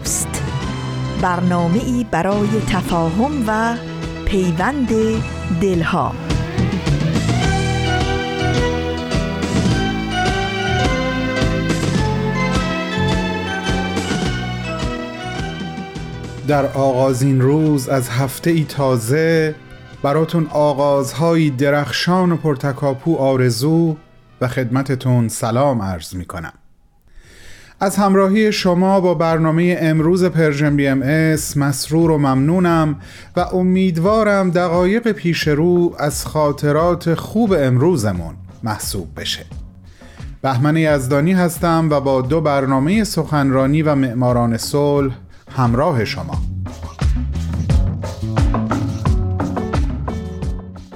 دوست. برنامه ای برای تفاهم و پیوند دلها. در آغازین روز از هفته ای تازه براتون آغازهایی درخشان و پرتکاپو آرزو و خدمتتون سلام عرض می کنم از همراهی شما با برنامه امروز Persian BMS مسرور و ممنونم و امیدوارم دقایق پیش رو از خاطرات خوب امروزمون محسوب بشه. بهمن یزدانی هستم و با دو برنامه سخنرانی و معماران صلح همراه شما.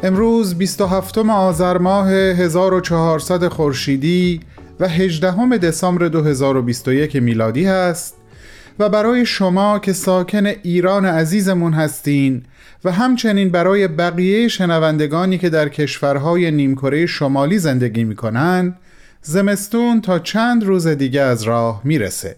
امروز 27 آذر ماه 1400 خورشیدی و 18 دسامبر 2021 میلادی هست و برای شما که ساکن ایران عزیزمون هستین و همچنین برای بقیه شنوندگانی که در کشورهای نیمکره شمالی زندگی می‌کنن زمستون تا چند روز دیگه از راه می‌رسه.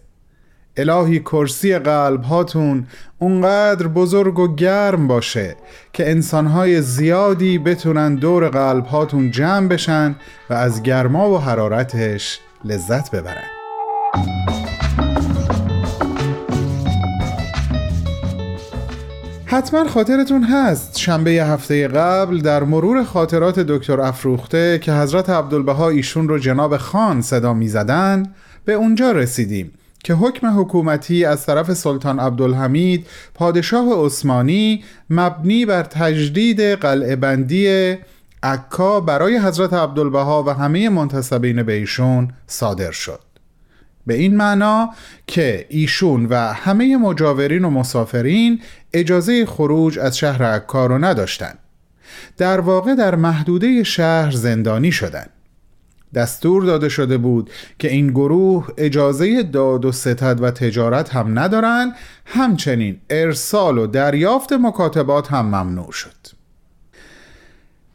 الهی کرسی قلب هاتون اونقدر بزرگ و گرم باشه که انسانهای زیادی بتونن دور قلب هاتون جمع بشن و از گرما و حرارتش لذت ببرن. حتما خاطرتون هست شنبه هفته قبل در مرور خاطرات دکتر افروخته که حضرت عبدالبها ایشون رو جناب خان صدا می زدن به اونجا رسیدیم. که حکم حکومتی از طرف سلطان عبدالحمید پادشاه عثمانی مبنی بر تجدید قلعه بندی عکا برای حضرت عبدالبها و همه منتصبین به ایشون صادر شد. به این معنا که ایشون و همه مجاورین و مسافرین اجازه خروج از شهر عکا رو نداشتند. در واقع در محدوده شهر زندانی شدند. دستور داده شده بود که این گروه اجازه داد و ستد و تجارت هم ندارن همچنین ارسال و دریافت مکاتبات هم ممنوع شد.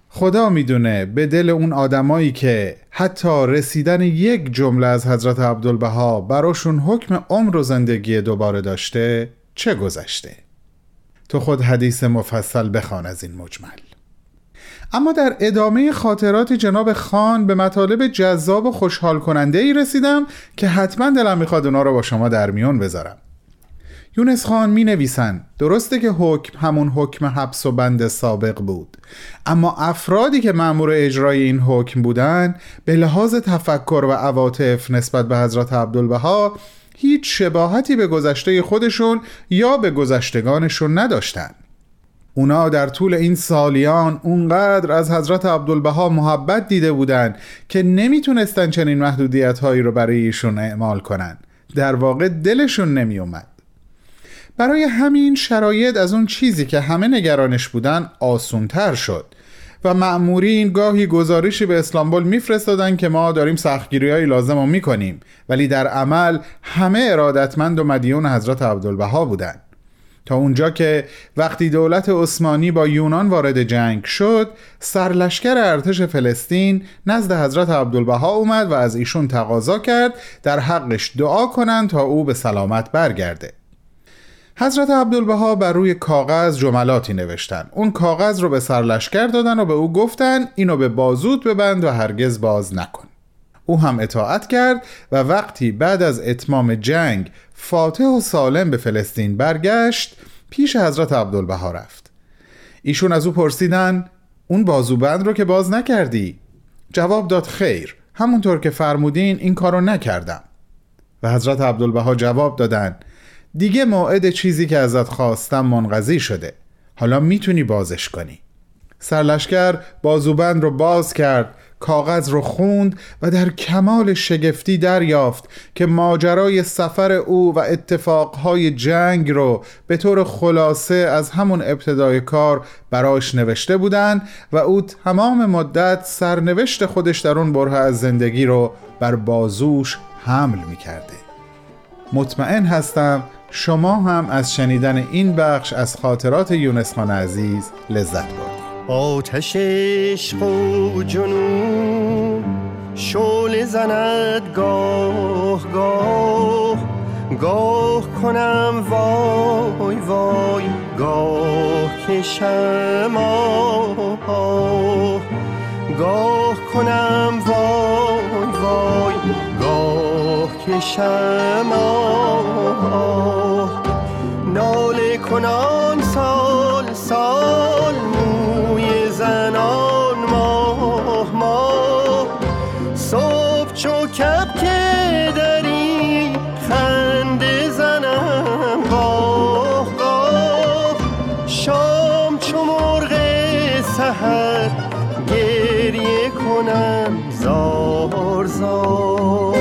خدا می‌دونه به دل اون آدمایی که حتی رسیدن یک جمله از حضرت عبدالبها براشون حکم عمر و زندگی دوباره داشته چه گذشته؟ تو خود حدیث مفصل بخوان از این مجمل. اما در ادامه خاطرات جناب خان به مطالب جذاب و خوشحال کننده ای رسیدم که حتما دلم می‌خواد اونا رو با شما در میون بذارم یونس خان می نویسن درسته که حکم همون حکم حبس و بند سابق بود اما افرادی که مأمور اجرای این حکم بودن به لحاظ تفکر و عواطف نسبت به حضرت عبدالبها هیچ شباهتی به گذشته خودشون یا به گذشتگانشون نداشتند. اونا در طول این سالیان اونقدر از حضرت عبدالبها محبت دیده بودند که نمی‌تونستن چنین محدودیت هایی رو برای ایشون اعمال کنن. در واقع دلشون نمی اومد برای همین شرایط از اون چیزی که همه نگرانش بودن آسونتر شد و مأمورین گاهی گزارشی به اسلامبول میفرستادن که ما داریم سختگیری های لازم رو می‌کنیم ولی در عمل همه ارادتمند و مدیون حضرت عبدالبها بودند تا اونجا که وقتی دولت عثمانی با یونان وارد جنگ شد سرلشکر ارتش فلسطین نزد حضرت عبدالبها اومد و از ایشون تقاضا کرد در حقش دعا کنند تا او به سلامت برگرده. حضرت عبدالبها بر روی کاغذ جملاتی نوشتن. اون کاغذ رو به سرلشکر دادن و به او گفتن اینو به بازود ببند و هرگز باز نکن. او هم اطاعت کرد و وقتی بعد از اتمام جنگ فاتح و سالم به فلسطین برگشت پیش حضرت عبدالبها رفت. ایشون از او پرسیدن اون بازوبند رو که باز نکردی؟ جواب داد خیر همونطور که فرمودین این کارو نکردم. و حضرت عبدالبها جواب دادن دیگه موعد چیزی که ازت خواستم منقضی شده. حالا می‌تونی بازش کنی. سرلشکر بازوبند رو باز کرد کاغذ رو خوند و در کمال شگفتی دریافت که ماجرای سفر او و اتفاقهای جنگ رو به طور خلاصه از همون ابتدای کار براش نوشته بودن و او تمام مدت سرنوشت خودش در اون بره از زندگی رو بر بازوش حمل می کرده مطمئن هستم شما هم از شنیدن این بخش از خاطرات یونس خان عزیز لذت بردید. آتش عشق و جنون شول زند گاه گاه. گاه کنم وای وای گاه کشم آه. گاه کنم وای وای گاه کشم آه. ناله کنان سال سال چو کبک دری خنده زنم گاه گاه شام چو مرغ سحر گریه کنم زار زار.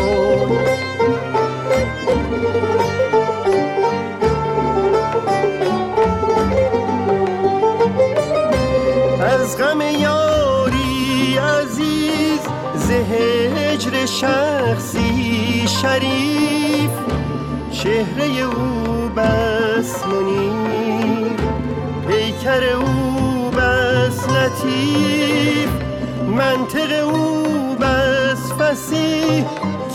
از غم یاری عزیز زهجر شخصی شریف چهره او بس منیر پیکر او بس لطیف منطق او بس فسیح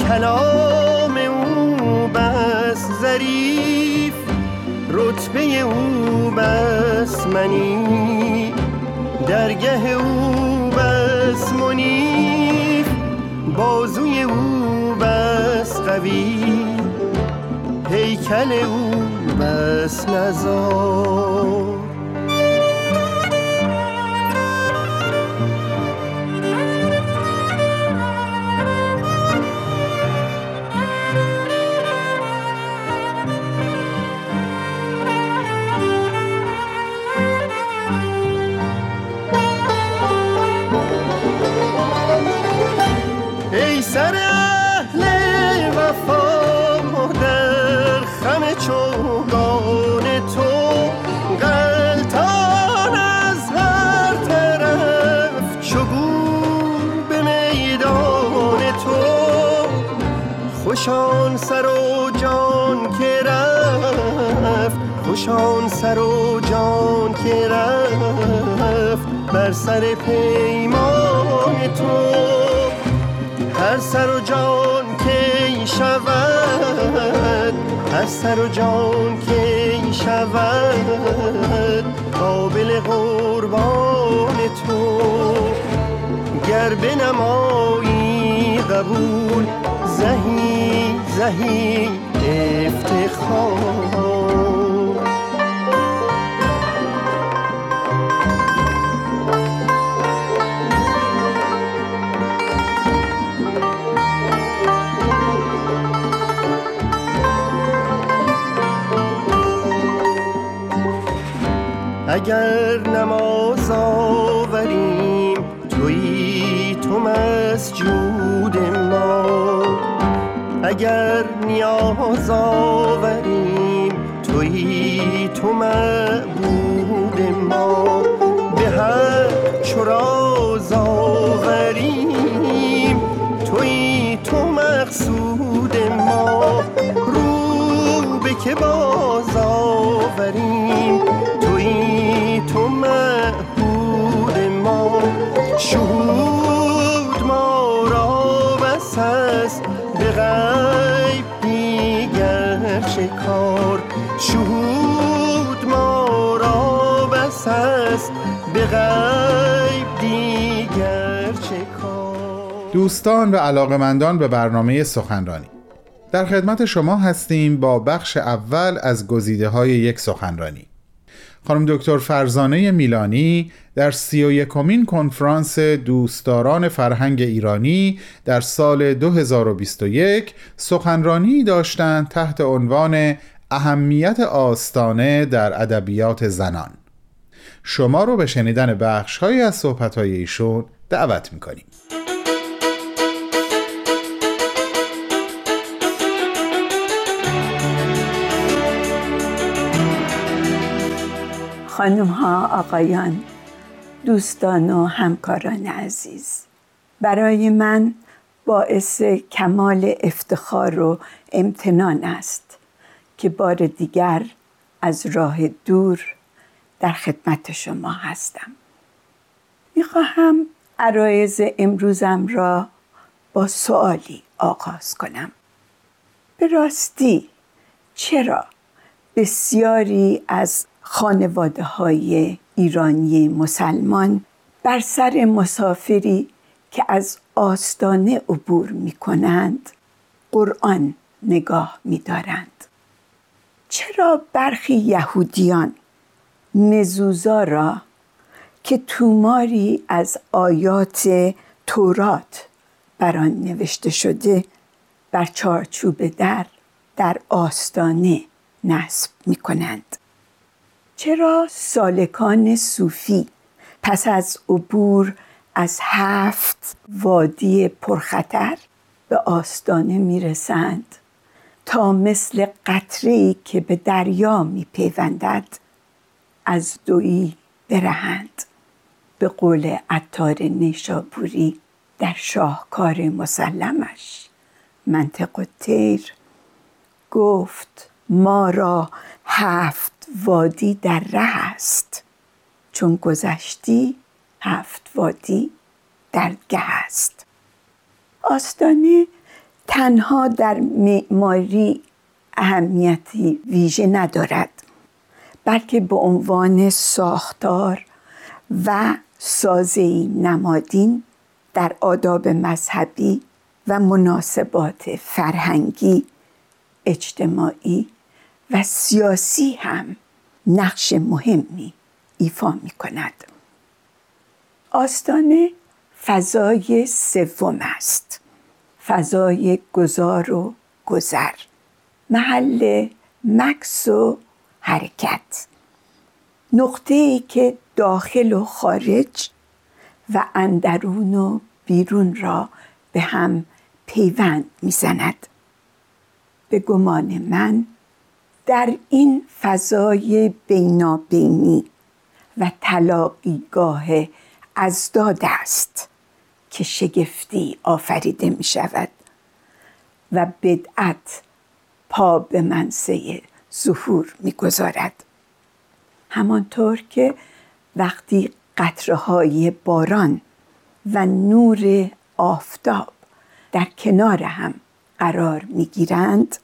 کلام او بس ظریف رتبه او بس منی درگه او قوی هیکل او بس نزار. خوشان سر و جان که رفت بر سر پیمان تو. هر سر و جان که شود هر سر و جان که شود قابل قربان تو. گر بنمایی قبول زهی زهی افتخار. اگر نماز آوریم تویی تو مسجود ما. اگر نیاز آوریم تویی تو معبود ما. به هر چراز آوریم تویی تو مقصود ما. رو به که باز آوریم تو معبود ما. شهود ما را بس است به غیب دیگر چه شهود ما را بس است به غیب دیگر چه دوستان و علاقمندان به برنامه سخنرانی. در خدمت شما هستیم با بخش اول از گزیده های یک سخنرانی. خانم دکتر فرزانه میلانی در سی و یکمین کنفرانس دوستداران فرهنگ ایرانی در سال 2021 سخنرانی داشتند تحت عنوان اهمیت آستانه در ادبیات زنان. شما رو به شنیدن بخش از صحبت ایشون دعوت می‌کنیم. خانم ها آقایان دوستان و همکاران عزیز. برای من باعث کمال افتخار و امتنان است که بار دیگر از راه دور در خدمت شما هستم. می‌خواهم عرایز امروزم را با سوالی آغاز کنم. به راستی چرا بسیاری از خانواده های ایرانی مسلمان بر سر مسافری که از آستانه عبور می کنند قرآن نگاه می دارند. چرا برخی یهودیان مزوزا را که توماری از آیات تورات بر آن نوشته شده بر چارچوب در در آستانه نصب می کنند چرا سالکان صوفی پس از عبور از هفت وادی پرخطر به آستانه می رسند تا مثل قطری که به دریا می پیوندد از دویی برهند به قول عطار نیشابوری در شاهکار مسلمش. منطق و تیر گفت ما را هفت وادی در ره است. چون گذشتی هفت وادی در گه است. آستانه تنها در معماری اهمیتی ویژه ندارد بلکه به عنوان ساختار و سازهی نمادین در آداب مذهبی و مناسبات فرهنگی اجتماعی و سیاسی هم نقش مهمی ایفا می کند آستانه فضای سوم است. فضای گذار و گذر. محل مکس و حرکت. نقطه ای که داخل و خارج و اندرون و بیرون را به هم پیوند می‌زند. به گمان من در این فضای بینابینی و تلاقیگاه ازداد است که شگفتی آفریده می شود و بدعت پا به منصه ظهور می‌گذارد. همانطور که وقتی قطره های باران و نور آفتاب در کنار هم قرار می گیرند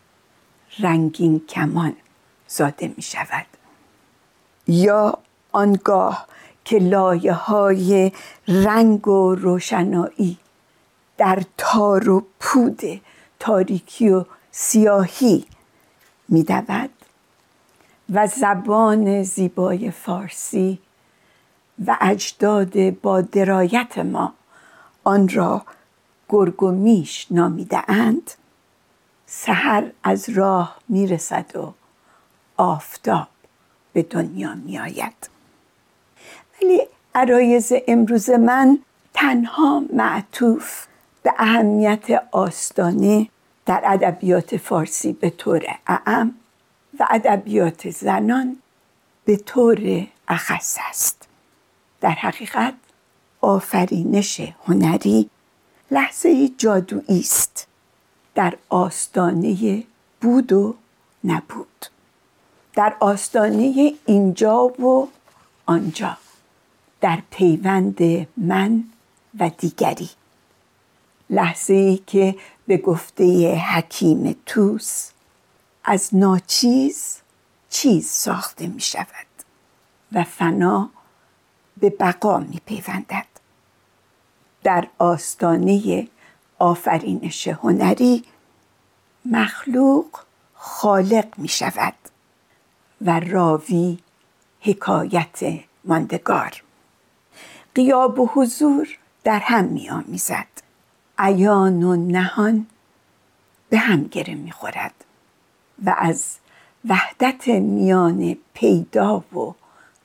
رنگین کمان زاده می شود یا آنگاه که لایه های رنگ و روشنایی در تار و پود تاریکی و سیاهی می دود و زبان زیبای فارسی و اجداد با درایت ما آن را گرگ و میش نامیده اند سحر از راه می‌رسد و آفتاب به دنیا میآید. ولی عرایز امروز من تنها معطوف به اهمیت آستانه در ادبیات فارسی به طور اعم و ادبیات زنان به طور اخص است. در حقیقت آفرینش هنری لحظه جادویی است. در آستانه بود و نبود. در آستانه اینجا و آنجا. در پیوند من و دیگری. لحظه ای که به گفته حکیم توس از ناچیز چیز ساخته می شود و فنا به بقا می پیوندد. در آستانه آفرینش هنری مخلوق خالق می شود و راوی حکایت ماندگار. قیاب و حضور در هم می آمیزد عیان و نهان به هم گره می خورد و از وحدت میان پیدا و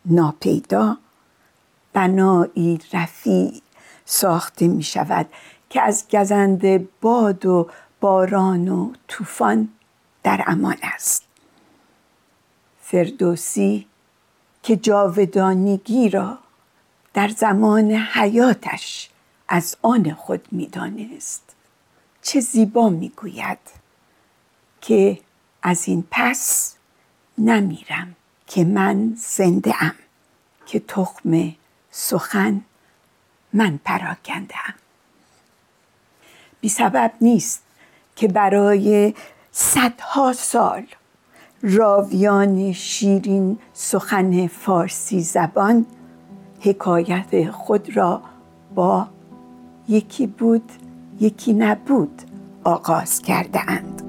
ناپیدا بنایی رفیع ساخته می شود که از گزند باد و باران و طوفان در امان است. فردوسی که جاودانگی را در زمان حیاتش از آن خود می‌دانست. چه زیبا می‌گوید که از این پس نمیرم که من زنده ام که تخم سخن من پراکنده ام. بی سبب نیست که برای صدها سال راویان شیرین سخن فارسی زبان حکایت خود را با یکی بود یکی نبود آغاز کرده اند.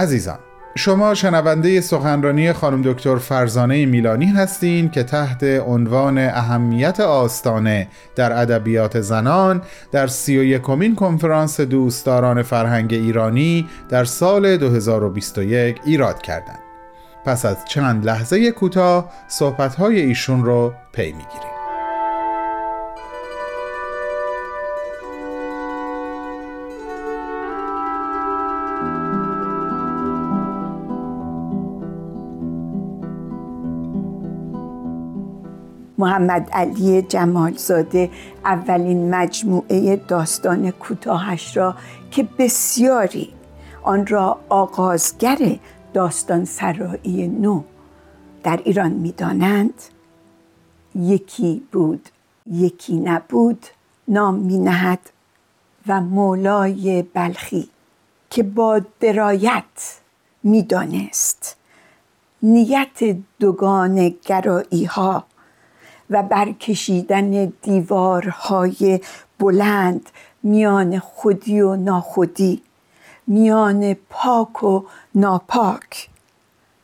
عزیزان شما شنونده سخنرانی خانم دکتر فرزانه میلانی هستین که تحت عنوان اهمیت آستانه در ادبیات زنان در سی و یکمین کنفرانس دوستداران فرهنگ ایرانی در سال 2021 ایراد کردند. پس از چند لحظه کوتاه صحبت‌های ایشون رو پی می‌گیریم. محمد علی جمالزاده اولین مجموعه داستان کوتاهش را که بسیاری آن را آغازگر داستان سرایی نو در ایران می‌دانند. یکی بود یکی نبود نام می نهد و مولای بلخی که با درایت می‌دانست. نیت دوگان گرایی ها و برکشیدن دیوارهای بلند میان خودی و ناخودی میان پاک و ناپاک.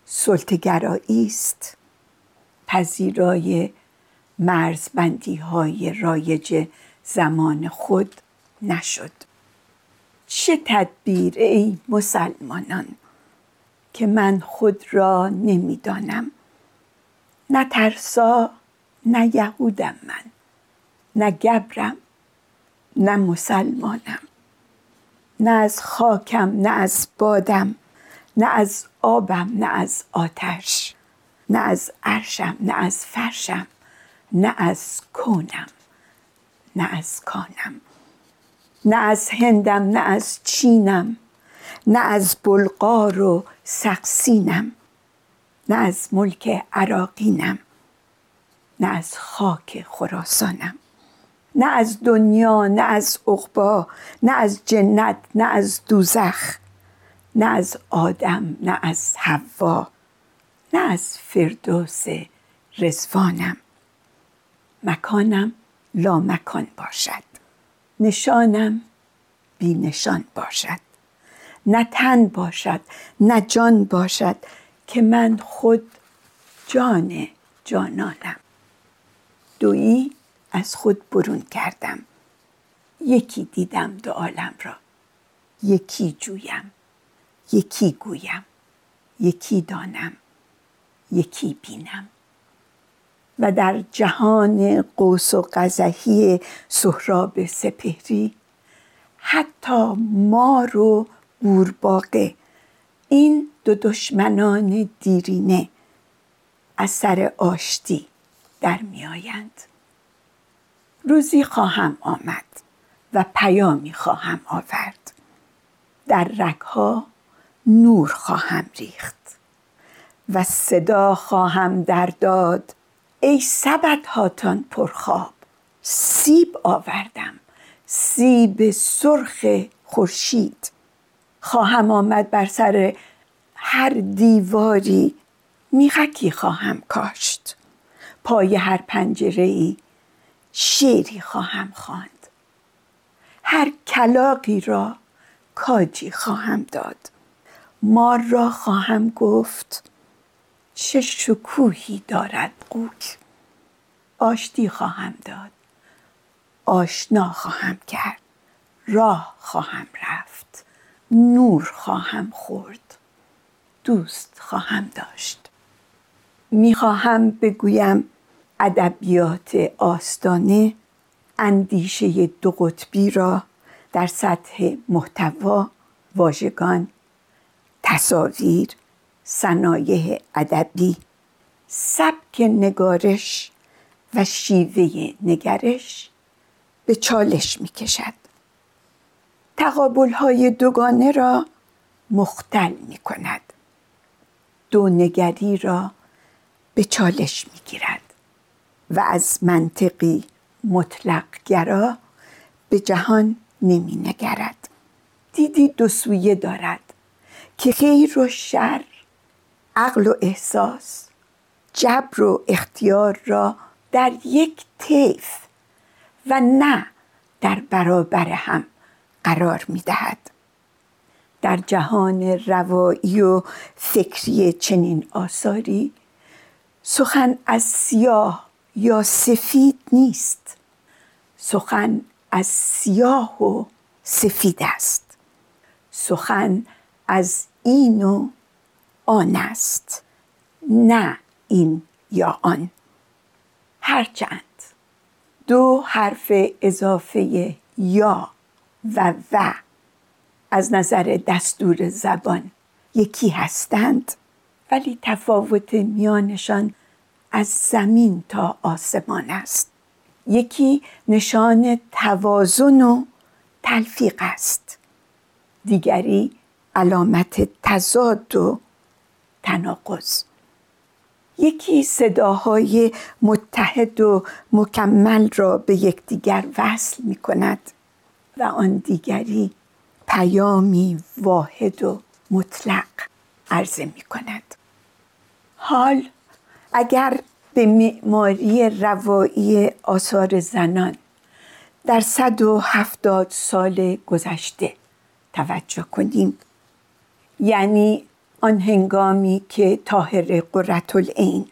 سلطگرایی است. پذیرای مرزبندی های رایج زمان خود نشد. چه تدبیر ای مسلمانان که من خود را نمی‌دانم. نه ترسا نه یهودم من نه گبرم نه مسلمانم نه از خاکم نه از بادم نه از آبم نه از آتش نه از عرشم نه از فرشم نه از کونم نه از کانم نه از هندم نه از چینم نه از بلغار و سقسینم نه از ملک عراقینم نه از خاک خراسانم نه از دنیا نه از عقبا نه از جنت نه از دوزخ نه از آدم نه از حوا نه از فردوس رزوانم مکانم لا مکان باشد نشانم بی نشان باشد. نه تن باشد نه جان باشد که من خود جان جانانم. دویی از خود برون کردم. یکی دیدم دو عالم را. یکی جویم. یکی گویم. یکی دانم. یکی بینم. و در جهان قوس و قزحی سهراب سپهری حتی مار و گورباغه این دو دشمنان دیرینه از سر آشتی در میآیند روزی خواهم آمد و پیامی خواهم آورد. در رگها نور خواهم ریخت و صدا خواهم در داد. ای سبت هاتان پرخواب سیب آوردم سیب سرخ خورشید. خواهم آمد بر سر هر دیواری میخکی خواهم کاشت. پای هر پنجره ای شعری خواهم خواند. هر کلاقی را کاجی خواهم داد. مار را خواهم گفت چه شکوهی دارد قوک آشتی خواهم داد آشنا خواهم کرد راه خواهم رفت نور خواهم خورد دوست خواهم داشت. می‌خواهم بگویم ادبیات آستانه اندیشه دو قطبی را در سطح محتوا واژگان تصاویر صنایع ادبی سبک نگارش و شیوه نگرش به چالش می کشد تقابل های دوگانه را مختل می کند دو نگری را به چالش می گیرد و از منطقی مطلق گرا به جهان نمی نگرد دیدی دو سویه دارد که خیر و شر عقل و احساس جبر و اختیار را در یک طیف و نه در برابر هم قرار می دهد. در جهان روایی و فکری چنین آثاری سخن از سیاه یا سفید نیست. سخن از سیاه و سفید است. سخن از این و آن است. نه این یا آن. هرچند دو حرف اضافه یا و و از نظر دستور زبان یکی هستند ولی تفاوت میانشان از زمین تا آسمان است. یکی نشان توازن و تلفیق است. دیگری علامت تضاد و تناقض. یکی صداهای متحد و مکمل را به یکدیگر وصل می کند و آن دیگری پیامی واحد و مطلق عرضه می کند. حال اگر به معماری روایی آثار زنان در صد و هفتاد سال گذشته توجه کنیم. یعنی آن هنگامی که طاهر قررت العین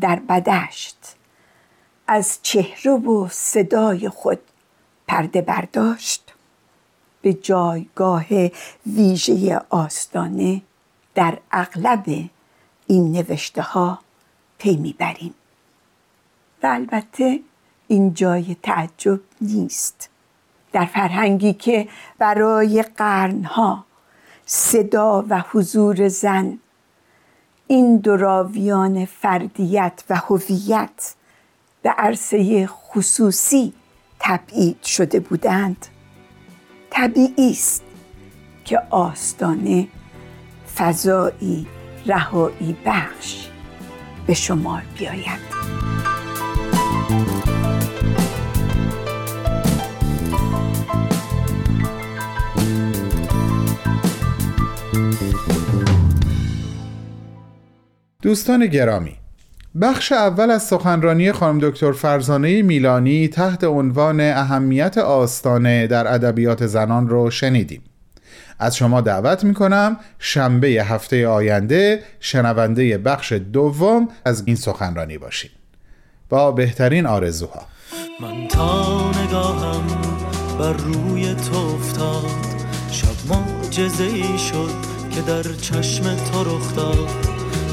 در بدشت از چهره و صدای خود پرده برداشت به جایگاه ویژه آستانه در اغلب این نوشته ها پی می‌بریم. و البته این جای تعجب نیست. در فرهنگی که برای قرنها صدا و حضور زن این دراویان فردیت و هویت به عرصه خصوصی تبعید شده بودند. طبیعی است که آستانه فضایی رهایی بخش به شمار بیاید. دوستان گرامی بخش اول از سخنرانی خانم دکتر فرزانه میلانی تحت عنوان اهمیت آستانه در ادبیات زنان رو شنیدیم. از شما دعوت می‌کنم شنبه هفته آینده شنونده بخش دوم از این سخنرانی باشید با بهترین آرزوها. من تا نگاهم بر روی تو افتاد. شب معجزه ای شد که در چشم تو رخ داد.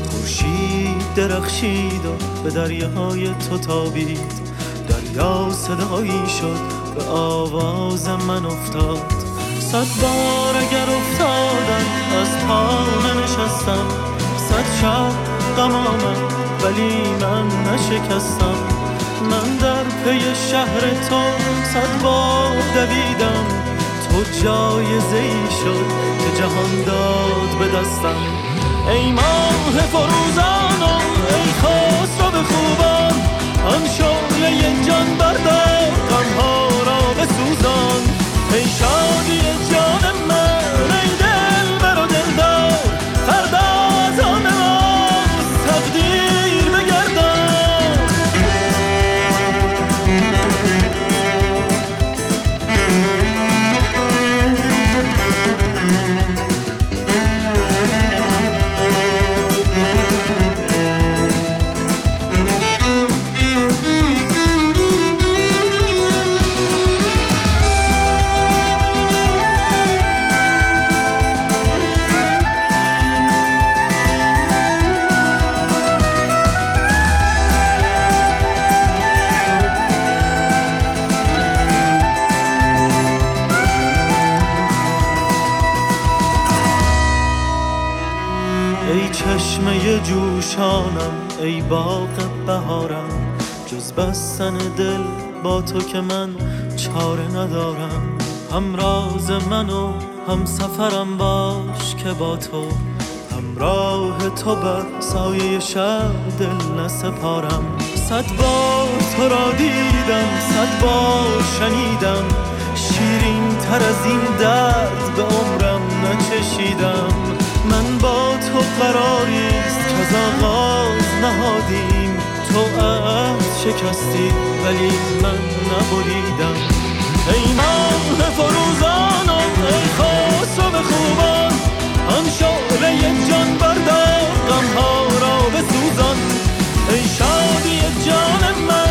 خورشید درخشید و به دریاهای تو تابید. دریا صدایی شد به آواز من افتاد. صد بار اگر افتادم از پا نشستم صد شب غم ولی من نشکستم. من در پی شهر تو صد بار دویدم. تو جایزه ای شد که جهان داد به دستم. ای ماه فروزانم ای خسرو به خوبان آن شعله جان بردار غمها را بسوزان. ای شادی جان من ای دل بر و دلدار چشمه جوشانم ای باغ بهارم. جز بستن دل با تو که من چاره ندارم. هم راز من و هم سفرم باش که با تو. همراه تو بر سایه شب دل نسپارم. صد بار تو را دیدم صد بار شنیدم. شیرین تر از این درد به عمرم نچشیدم. من با تو قراریست که از آغاز نهادیم. تو عهد شکستی ولی من نبریدم. ای من فروزانم ای خسرو خوبان. آن شعله جان بردار غمها را به سوزان ای شادی جان من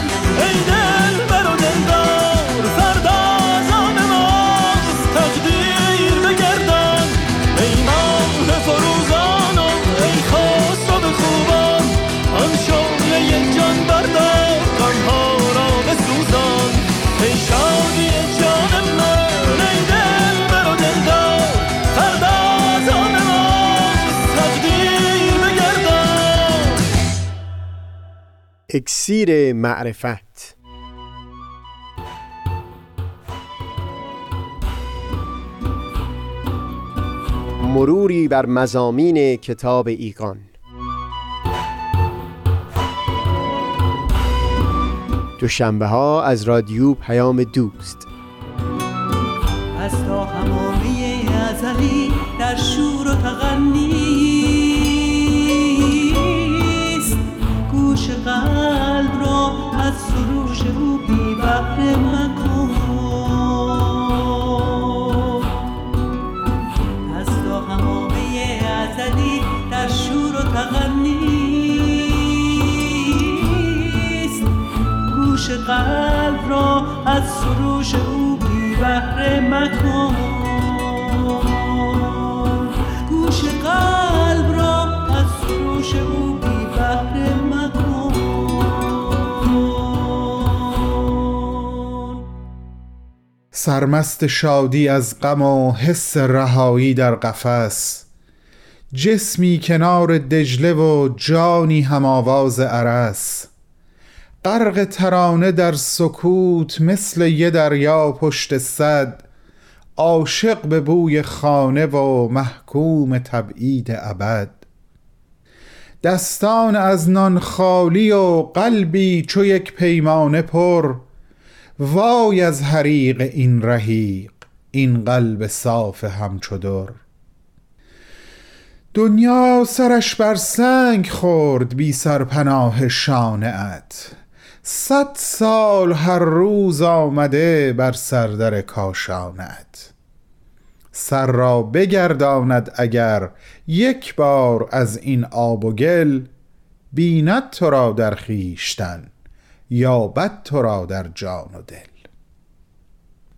اکسیر معرفت. مروری بر مزامین کتاب ایقان. دوشنبه ها از رادیو پیام دوست. را از سروش او بی بهره مکن. گوش قلب را از سروش او بی مکن. سرمست شادی از غم و حس رهایی در قفس جسمی کنار دجله و جانی هم آواز عرس. غرق ترانه در سکوت مثل یه دریا پشت صد عاشق به بوی خانه و محکوم تبعید ابد. دستان از نان خالی و قلبی چو یک پیمانه پر وای از حریق این رحیق این قلب صاف همچو در. دنیا سرش بر سنگ خورد بی سرپناه شانه ات. صد سال هر روز آمده بر سردر کاشانت. سر را بگرداند اگر یک بار از این آب و گل بیند تو را در خیشتن یابد تو را در جان و دل.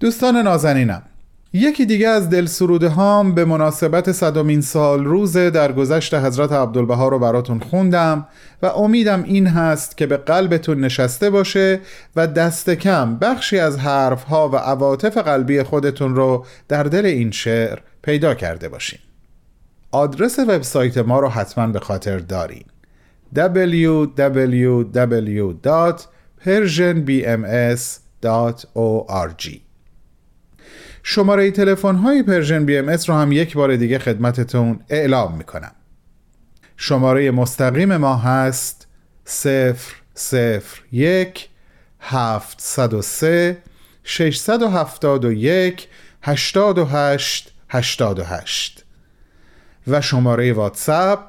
دوستان نازنینم یکی دیگه از دل سروده هام به مناسبت صدامین سال روز درگذشت حضرت عبدالبها رو براتون خوندم و امیدم این هست که به قلبتون نشسته باشه و دست کم بخشی از حرفها و عواطف قلبی خودتون رو در دل این شعر پیدا کرده باشین. آدرس وبسایت ما رو حتما به خاطر دارین. www.persianbms.org شماره تلفن های Persian BM رو هم یک بار دیگه خدمتتون اعلام می‌کنم. شماره مستقیم ما هست 001 703 671 88 88 و شماره واتساپ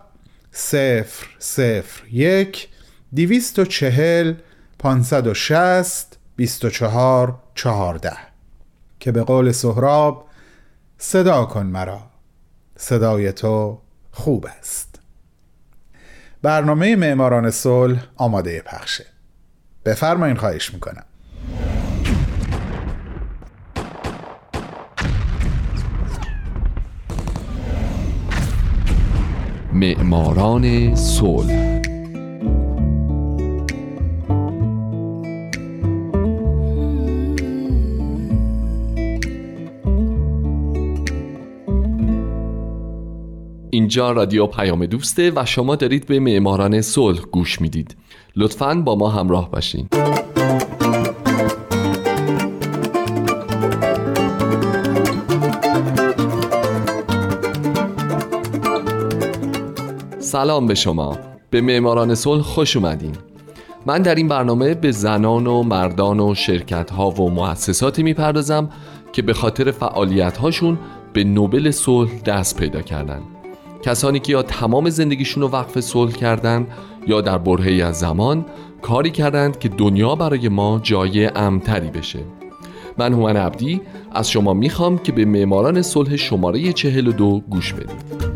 001 240 560 24 14 که به قول سهراب صدا کن مرا صدای تو خوب است. برنامه معماران صلح آماده پخشه. بفرمایین خواهش می‌کنم. معماران صلح اینجا رادیو پیام دوسته و شما دارید به معماران صلح گوش می‌دید. لطفاً با ما همراه باشین. سلام به شما. به معماران صلح خوش اومدین. من در این برنامه به زنان و مردان و شرکت ها و مؤسساتی می‌پردازم که به خاطر فعالیت هاشون به نوبل صلح دست پیدا کردن. کسانی که یا تمام زندگیشون رو وقف صلح کردند یا در برهی از زمان کاری کردند که دنیا برای ما جای امتری بشه. من هومن عبدی از شما می‌خوام که به معماران صلح شماره 42 گوش بدید.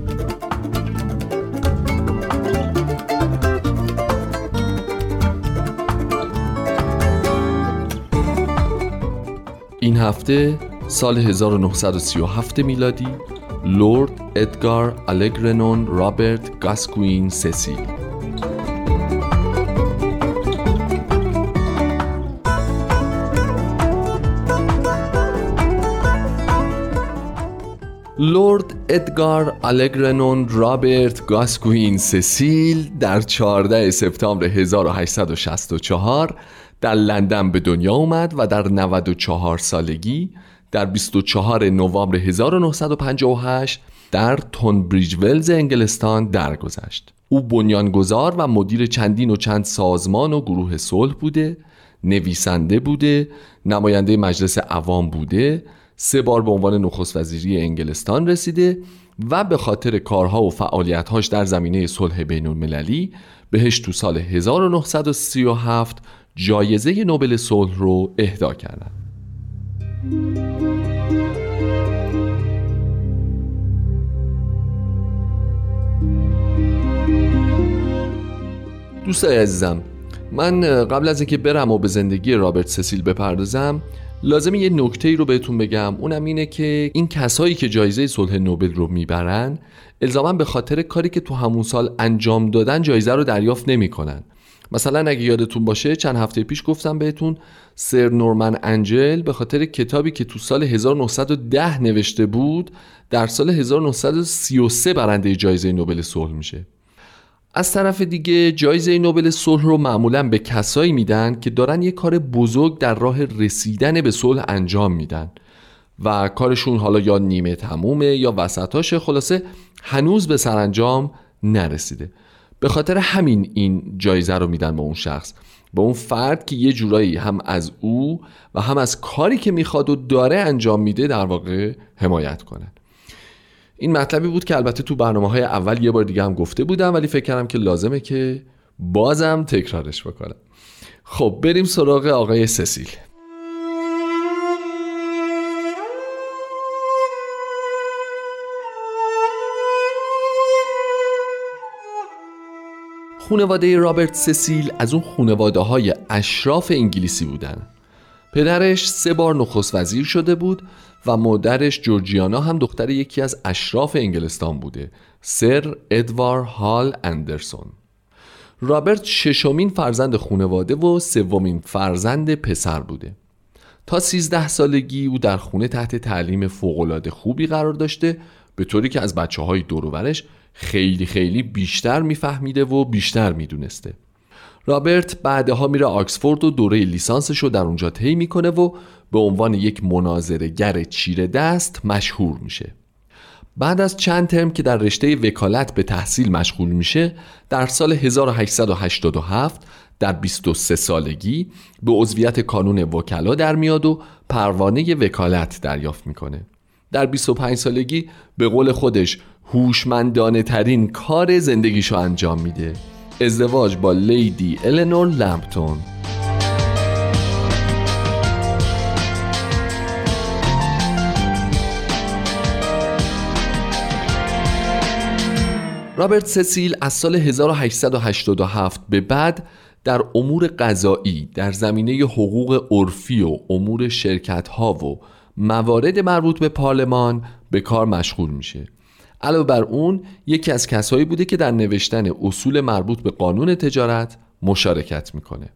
این هفته سال 1937 میلادی لورد ادگار الگرنون رابرت گاسکوین سسیل لورد ادگار الگرنون رابرت گاسکوین سسیل در 14 سپتامبر 1864 در لندن به دنیا اومد و در 94 سالگی در 24 نوامبر 1958 در تونبریج ولز انگلستان درگذشت. او بنیانگذار و مدیر چندین و چند سازمان و گروه صلح بوده، نویسنده بوده، نماینده مجلس عوام بوده، سه بار به عنوان نخست وزیری انگلستان رسیده و به خاطر کارها و فعالیتهاش در زمینه صلح بین المللی بهش تو سال 1937 جایزه نوبل صلح رو اهدا کردن. دوستای عزیزم من قبل از اینکه برم و به زندگی رابرت سسیل بپردازم لازم یه نکته ای رو بهتون بگم. اونم اینه که این کسایی که جایزه صلح نوبل رو می‌برن الزاما به خاطر کاری که تو همون سال انجام دادن جایزه رو دریافت نمی‌کنن. مثلا اگه یادتون باشه چند هفته پیش گفتم بهتون سر نورمن انجل به خاطر کتابی که تو سال 1910 نوشته بود در سال 1933 برنده جایزه نوبل صلح میشه. از طرف دیگه جایزه نوبل صلح رو معمولا به کسایی میدن که دارن یه کار بزرگ در راه رسیدن به صلح انجام میدن و کارشون حالا یا نیمه تمومه یا وسطاشه خلاصه هنوز به سرانجام نرسیده. به خاطر همین این جایزه رو میدن به اون شخص. به اون فرد که یه جورایی هم از او و هم از کاری که می‌خواد و داره انجام میده در واقع حمایت کنن. این مطلبی بود که البته تو برنامه های اول یه بار دیگه هم گفته بودم ولی فکر کردم که لازمه که بازم تکرارش بکنم. خب بریم سراغ آقای سسیل. خونواده رابرت سسیل از اون خونواده های اشراف انگلیسی بودن. پدرش سه بار نخست وزیر شده بود و مادرش جورجیانا هم دختر یکی از اشراف انگلستان بوده سر ادوار هال اندرسون. رابرت ششمین فرزند خونواده و سومین فرزند پسر بوده. تا سیزده سالگی او در خونه تحت تعلیم فوقالعاده خوبی قرار داشته به طوری که از بچه های دوروبرش خیلی خیلی بیشتر میفهمیده و بیشتر می‌دونسته. رابرت بعدها میره آکسفورد و دوره لیسانسش رو در اونجا طی می‌کنه و به عنوان یک مناظره چیره دست مشهور میشه. بعد از چند ترم که در رشته وکالت به تحصیل مشغول میشه در سال 1887 در 23 سالگی به عضویت کانون وکلا در میاد و پروانه وکالت دریافت می‌کنه. در 25 سالگی به قول خودش هوشمندانه ترین کار زندگیشو انجام میده. ازدواج با لیدی النور لمپتون رابرت سسیل از سال 1887 به بعد در امور قضایی در زمینه حقوق عرفی و امور شرکت ها و موارد مربوط به پارلمان به کار مشغول میشه. علاوه بر اون یکی از کسایی بوده که در نوشتن اصول مربوط به قانون تجارت مشارکت می‌کنه.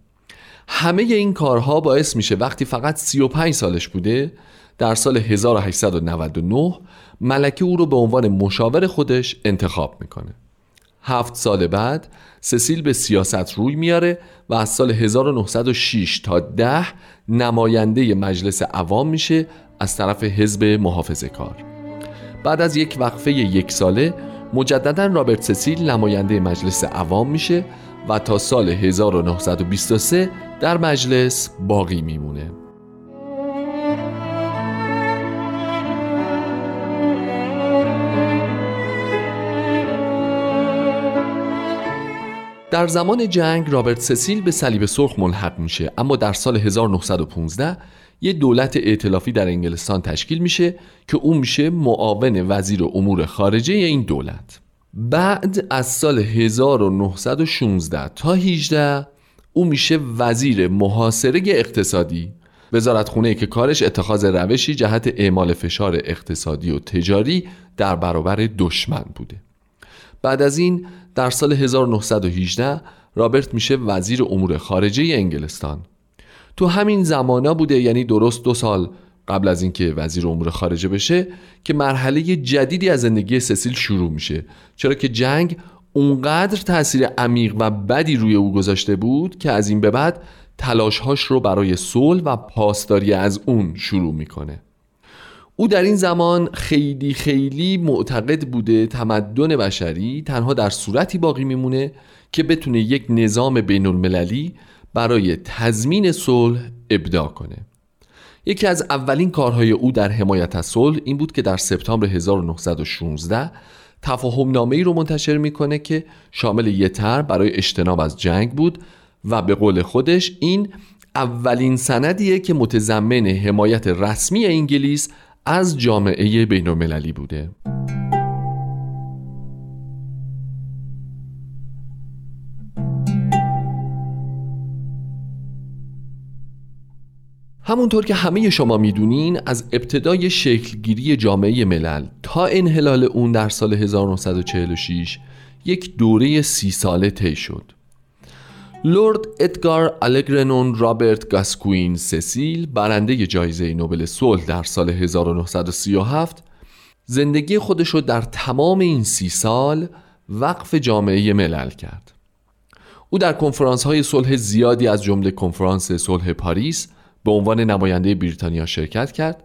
همه این کارها باعث میشه وقتی فقط 35 سالش بوده در سال 1899 ملکه او رو به عنوان مشاور خودش انتخاب می‌کنه. هفت سال بعد سسیل به سیاست روی میاره و از سال 1906 تا ده نماینده مجلس عوام میشه از طرف حزب محافظه کار. بعد از یک وقفه یک ساله مجددا رابرت سسیل نماینده مجلس عوام میشه و تا سال 1923 در مجلس باقی میمونه. در زمان جنگ رابرت سسیل به صلیب سرخ ملحق میشه اما در سال 1915 یه دولت ائتلافی در انگلستان تشکیل میشه که اون میشه معاون وزیر امور خارجه این دولت. بعد از سال 1916 تا 18 او میشه وزیر محاصره اقتصادی. وزارت خونه که کارش اتخاذ روشی جهت اعمال فشار اقتصادی و تجاری در برابر دشمن بوده. بعد از این در سال 1918 رابرت میشه وزیر امور خارجه انگلستان. تو همین زمانا بوده یعنی درست دو سال قبل از اینکه وزیر امور خارجه بشه که مرحله جدیدی از زندگی سسیل شروع میشه. چرا که جنگ اونقدر تاثیر عمیق و بدی روی او گذاشته بود که از این به بعد تلاشهاش رو برای صلح و پاسداری از اون شروع می‌کنه. او در این زمان خیلی خیلی معتقد بوده تمدن بشری تنها در صورتی باقی میمونه که بتونه یک نظام بین المللی برای تضمین صلح ابداع کنه. یکی از اولین کارهای او در حمایت از صلح این بود که در سپتامبر 1916 تفاهم نامه ای رو منتشر می‌کنه که شامل یه تر برای اجتناب از جنگ بود و به قول خودش این اولین سندیه که متضمن حمایت رسمی انگلیس از جامعه بین المللی بوده. همونطور که همه شما می‌دونین از ابتدای شکلگیری جامعه ملل تا انحلال اون در سال 1946 یک دوره سی ساله طی شد. لورد ادگار الگرنون رابرت گاسکوین سسیل برنده جایزه نوبل صلح در سال 1937 زندگی خودش رو در تمام این سی سال وقف جامعه ملل کرد. او در کنفرانس های صلح زیادی از جمله کنفرانس صلح پاریس به عنوان نماینده بریتانیا شرکت کرد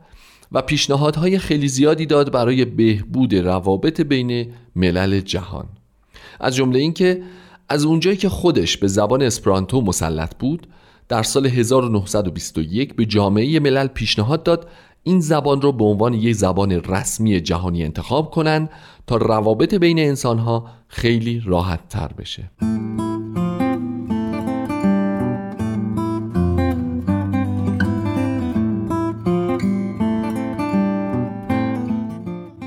و پیشنهادهای خیلی زیادی داد برای بهبود روابط بین ملل جهان. از جمله اینکه از اونجایی که خودش به زبان اسپرانتو مسلط بود در سال 1921 به جامعه ملل پیشنهاد داد این زبان را به عنوان یک زبان رسمی جهانی انتخاب کنند تا روابط بین انسانها خیلی راحت تر بشه.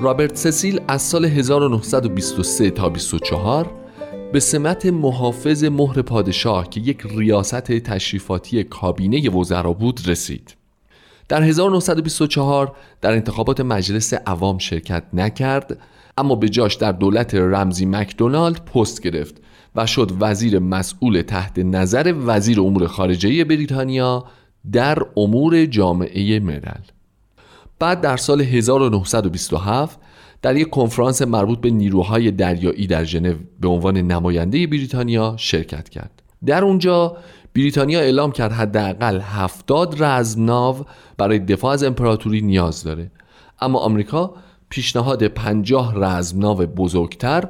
رابرت سسیل از سال 1923 تا 24 به سمت محافظ مهر پادشاه که یک ریاست تشریفاتی کابینه وزرا بود رسید. در 1924 در انتخابات مجلس عوام شرکت نکرد اما به جاش در دولت رمزی مکدونالد پست گرفت و شد وزیر مسئول تحت نظر وزیر امور خارجه بریتانیا در امور جامعه ملل. بعد در سال 1927 در یک کنفرانس مربوط به نیروهای دریایی در ژنو به عنوان نماینده بریتانیا شرکت کرد. در اونجا بریتانیا اعلام کرد حداقل 70 رزمناو برای دفاع از امپراتوری نیاز داره. اما آمریکا پیشنهاد 50 رزمناو بزرگتر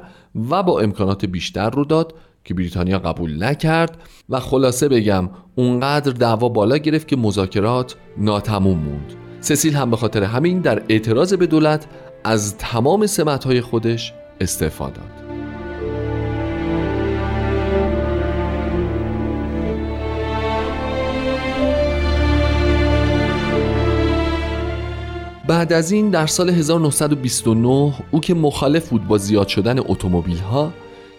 و با امکانات بیشتر رو داد که بریتانیا قبول نکرد و خلاصه بگم اونقدر دعوا بالا گرفت که مذاکرات ناتموم موند. سسیل هم به خاطر همین در اعتراض به دولت از تمام سمتهای خودش استعفا داد. بعد از این در سال 1929 او که مخالف بود با زیاد شدن اتومبیل ها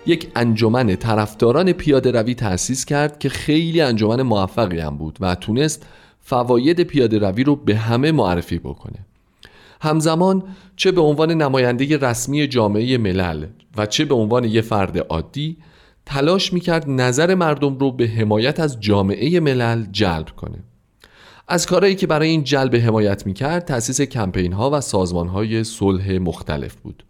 یک انجمن طرفداران پیاده روی تأسیس کرد که خیلی انجمن موفقی هم بود و تونست فواید پیاده روی رو به همه معرفی بکنه. همزمان چه به عنوان نماینده رسمی جامعه ملل و چه به عنوان یه فرد عادی تلاش می‌کرد نظر مردم رو به حمایت از جامعه ملل جلب کنه. از کارهایی که برای این جلب حمایت می‌کرد تأسیس کمپین ها و سازمان های صلح مختلف بود.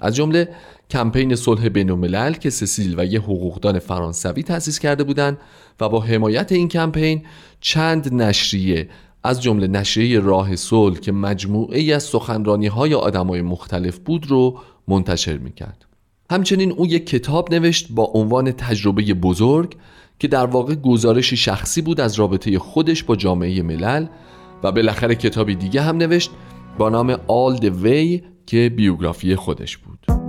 از جمله کمپین صلح بین که سسیل و یه حقوقدان فرانسوی تأسیس کرده بودند و با حمایت این کمپین چند نشریه از جمله نشریه راه صلح که مجموعه ای از سخنرانی های آدمای مختلف بود رو منتشر می‌کرد. همچنین او یک کتاب نوشت با عنوان تجربه بزرگ که در واقع گزارشی شخصی بود از رابطه خودش با جامعه ملل و بالاخره کتابی دیگه هم نوشت با نام All the Way که بیوگرافی خودش بود.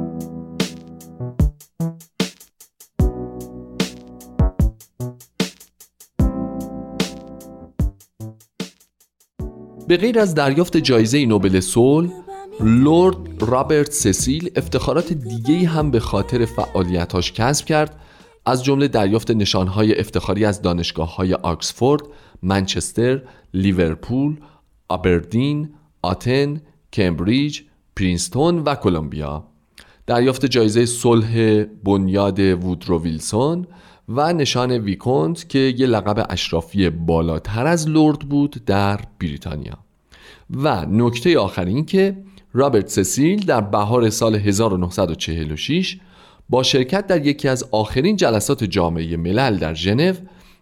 به غیر از دریافت جایزه نوبل صلح لورد رابرت سسیل افتخارات دیگه هم به خاطر فعالیتاش کسب کرد. از جمله دریافت نشانهای افتخاری از دانشگاه های آکسفورد، منچستر، لیورپول، آبردین، آتن، کمبریج، پرینستون و کلمبیا دریافت جایزه صلح بنیاد وودرو ویلسون و نشان ویکونت که یه لقب اشرافی بالاتر از لرد بود در بریتانیا. و نکته آخرین که رابرت سسیل در بهار سال 1946 با شرکت در یکی از آخرین جلسات جامعه ملل در ژنو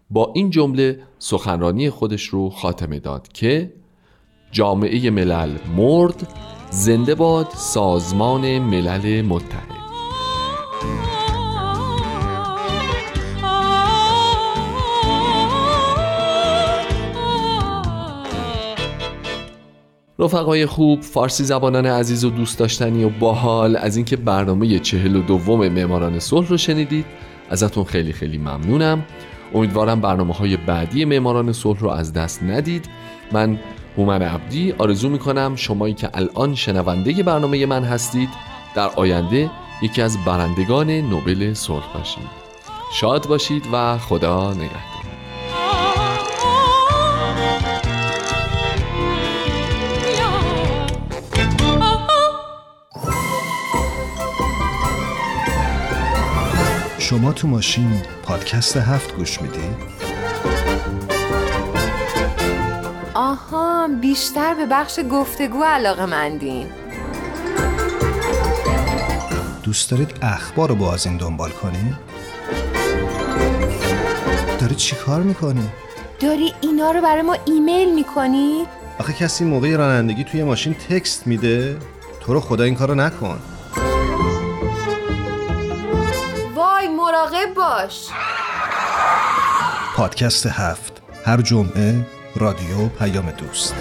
با این جمله سخنرانی خودش رو خاتمه داد که جامعه ملل مرد زنده باد سازمان ملل متحد. رفقای خوب فارسی زبانان عزیز و دوست داشتنی و باحال. از اینکه برنامه چهل و دوم معماران صلح رو شنیدید ازتون خیلی خیلی ممنونم. امیدوارم برنامه های بعدی معماران صلح رو از دست ندید. من هومن عبدی آرزو می‌کنم شمایی که الان شنونده برنامه من هستید در آینده یکی از برندگان نوبل صلح باشید. شاد باشید و خدا نگهدار. شما تو ماشین پادکست هفت گوش میدی؟ آها بیشتر به بخش گفتگو علاقه مندین دوست دارید اخبار رو با از این دنبال کنی؟ داری چی کار می‌کنی؟ داری اینا رو برای ما ایمیل می‌کنی؟ آخه کسی موقع رانندگی توی ماشین تکست میده؟ تو رو خدا این کارو نکن مراقب باش. پادکست هفت. هر جمعه رادیو پیام دوست.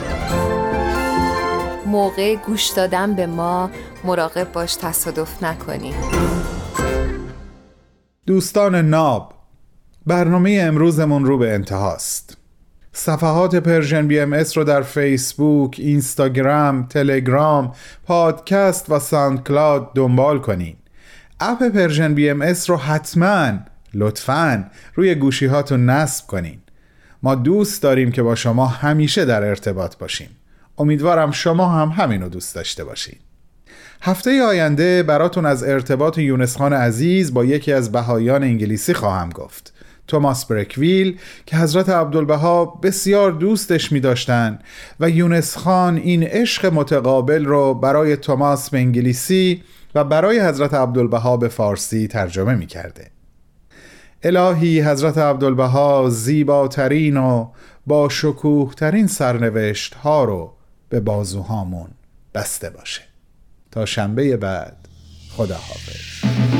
موقع گوش دادن به ما مراقب باش تصادف نکنی. دوستان ناب برنامه امروزمون رو به انتهاست. صفحات Persian BMS رو در فیسبوک، اینستاگرام، تلگرام، پادکست و SoundCloud دنبال کنین app Persian BMS رو حتما لطفا روی گوشی هاتون نصب کنین. ما دوست داریم که با شما همیشه در ارتباط باشیم. امیدوارم شما هم همینو دوست داشته باشین. هفته آینده براتون از ارتباط یونس خان عزیز با یکی از بهایان انگلیسی خواهم گفت. توماس برکویل که حضرت عبدالبها بسیار دوستش می داشتن و یونس خان این عشق متقابل رو برای توماس به انگلیسی و برای حضرت عبدالبها به فارسی ترجمه می کرده الهی حضرت عبدالبها زیباترین و با شکوه ترین سرنوشت ها رو به بازوهامون بسته باشه. تا شنبه بعد خدا حافظ